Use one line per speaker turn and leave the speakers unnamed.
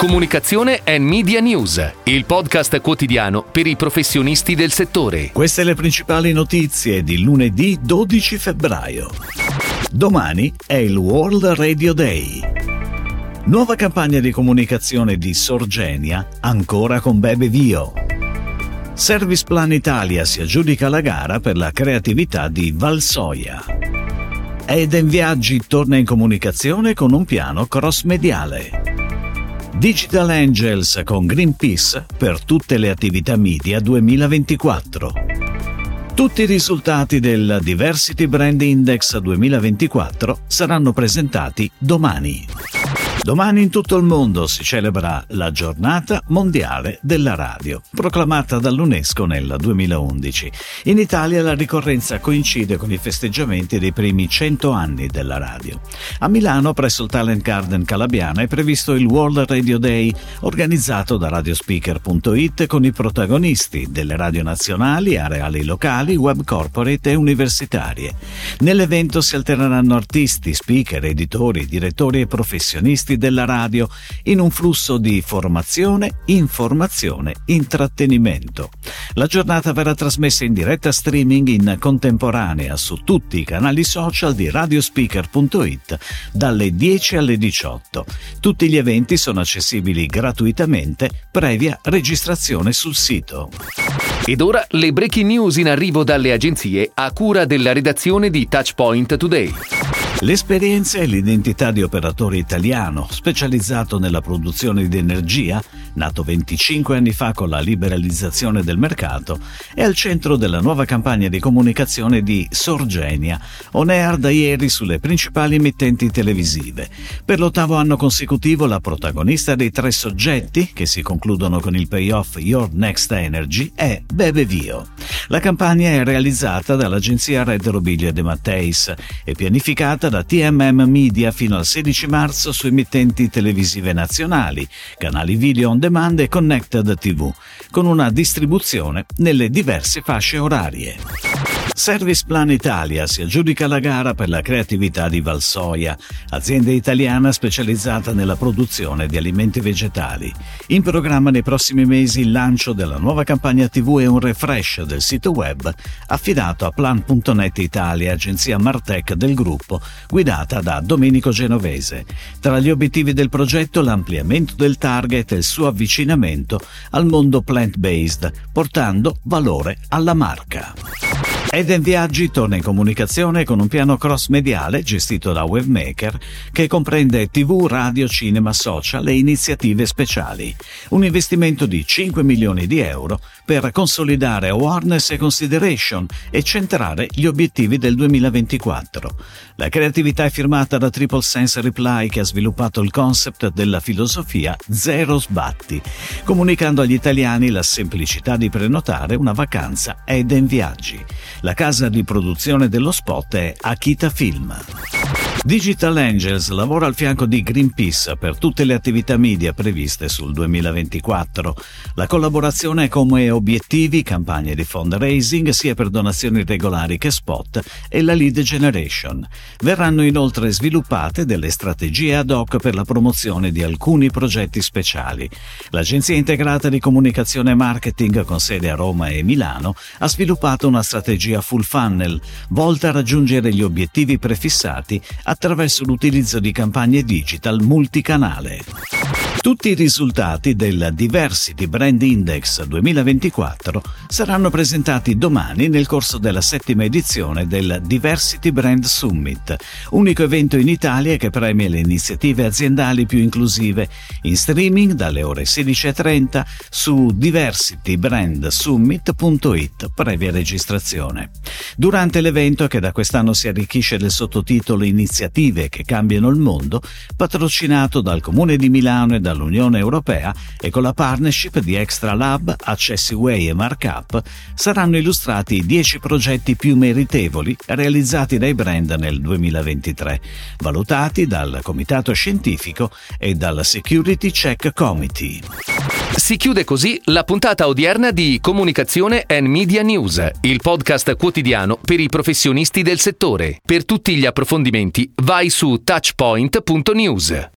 Comunicazione e Media News, il podcast quotidiano per i professionisti del settore.
Queste le principali notizie di lunedì 12 febbraio. Domani è il World Radio Day. Nuova campagna di comunicazione di Sorgenia, ancora con Bebe Vio. Service Plan Italia si aggiudica la gara per la creatività di Valsoia. Eden Viaggi torna in comunicazione con un piano cross-mediale. Digital Angels con Greenpeace per tutte le attività media 2024. Tutti i risultati del Diversity Brand Index 2024 saranno presentati domani. Domani in tutto il mondo si celebra la giornata mondiale della radio, proclamata dall'UNESCO nel 2011. In Italia la ricorrenza coincide con i festeggiamenti dei primi 100 anni della radio. A Milano, presso il Talent Garden Calabiana, è previsto il World Radio Day, organizzato da Radiospeaker.it con i protagonisti delle radio nazionali, areali locali, web corporate e universitarie. Nell'evento si alterneranno artisti, speaker, editori, direttori e professionisti artisti della radio in un flusso di formazione, informazione, intrattenimento. La giornata verrà trasmessa in diretta streaming in contemporanea su tutti i canali social di radiospeaker.it dalle 10 alle 18. Tutti gli eventi sono accessibili gratuitamente previa registrazione sul sito.
Ed ora le breaking news in arrivo dalle agenzie a cura della redazione di Touchpoint Today.
L'esperienza e l'identità di operatore italiano, specializzato nella produzione di energia, nato 25 anni fa con la liberalizzazione del mercato, è al centro della nuova campagna di comunicazione di Sorgenia, on air da ieri sulle principali emittenti televisive. Per l'ottavo anno consecutivo la protagonista dei tre soggetti, che si concludono con il payoff Your Next Energy, è Bebe Vio. La campagna è realizzata dall'agenzia Red Robiglio De Matteis e pianificata da TMM Media fino al 16 marzo su emittenti televisive nazionali, canali video on demand e Connected TV, con una distribuzione nelle diverse fasce orarie. Service Plan Italia si aggiudica la gara per la creatività di Valsoia, azienda italiana specializzata nella produzione di alimenti vegetali. In programma nei prossimi mesi il lancio della nuova campagna TV e un refresh del sito web affidato a Plan.net Italia, agenzia Martech del gruppo, guidata da Domenico Genovese. Tra gli obiettivi del progetto l'ampliamento del target e il suo avvicinamento al mondo plant-based, portando valore alla marca. Eden Viaggi torna in comunicazione con un piano cross-mediale gestito da Webmaker che comprende TV, radio, cinema, social e iniziative speciali. Un investimento di 5 milioni di euro per consolidare awareness e consideration e centrare gli obiettivi del 2024. La creatività è firmata da Triple Sense Reply che ha sviluppato il concept della filosofia Zero Sbatti, comunicando agli italiani la semplicità di prenotare una vacanza Eden Viaggi. La casa di produzione dello spot è Akita Film. Digital Angels lavora al fianco di Greenpeace per tutte le attività media previste sul 2024. La collaborazione ha come obiettivi campagne di fundraising sia per donazioni regolari che spot e la lead generation. Verranno inoltre sviluppate delle strategie ad hoc per la promozione di alcuni progetti speciali. L'Agenzia integrata di comunicazione e marketing con sede a Roma e Milano ha sviluppato una strategia full funnel volta a raggiungere gli obiettivi prefissati attraverso l'utilizzo di campagne digital multicanale. Tutti i risultati del Diversity Brand Index 2024 saranno presentati domani nel corso della settima edizione del Diversity Brand Summit, unico evento in Italia che premia le iniziative aziendali più inclusive, in streaming dalle ore 16.30 su diversitybrandsummit.it previa registrazione. Durante l'evento, che da quest'anno si arricchisce del sottotitolo Iniziative che cambiano il mondo, patrocinato dal Comune di Milano e da dall'Unione Europea e con la partnership di Extra Lab, Accessiway e Markup saranno illustrati i 10 progetti più meritevoli realizzati dai brand nel 2023, valutati dal Comitato Scientifico e dal Security Check Committee.
Si chiude così la puntata odierna di Comunicazione and Media News, il podcast quotidiano per i professionisti del settore. Per tutti gli approfondimenti vai su touchpoint.news.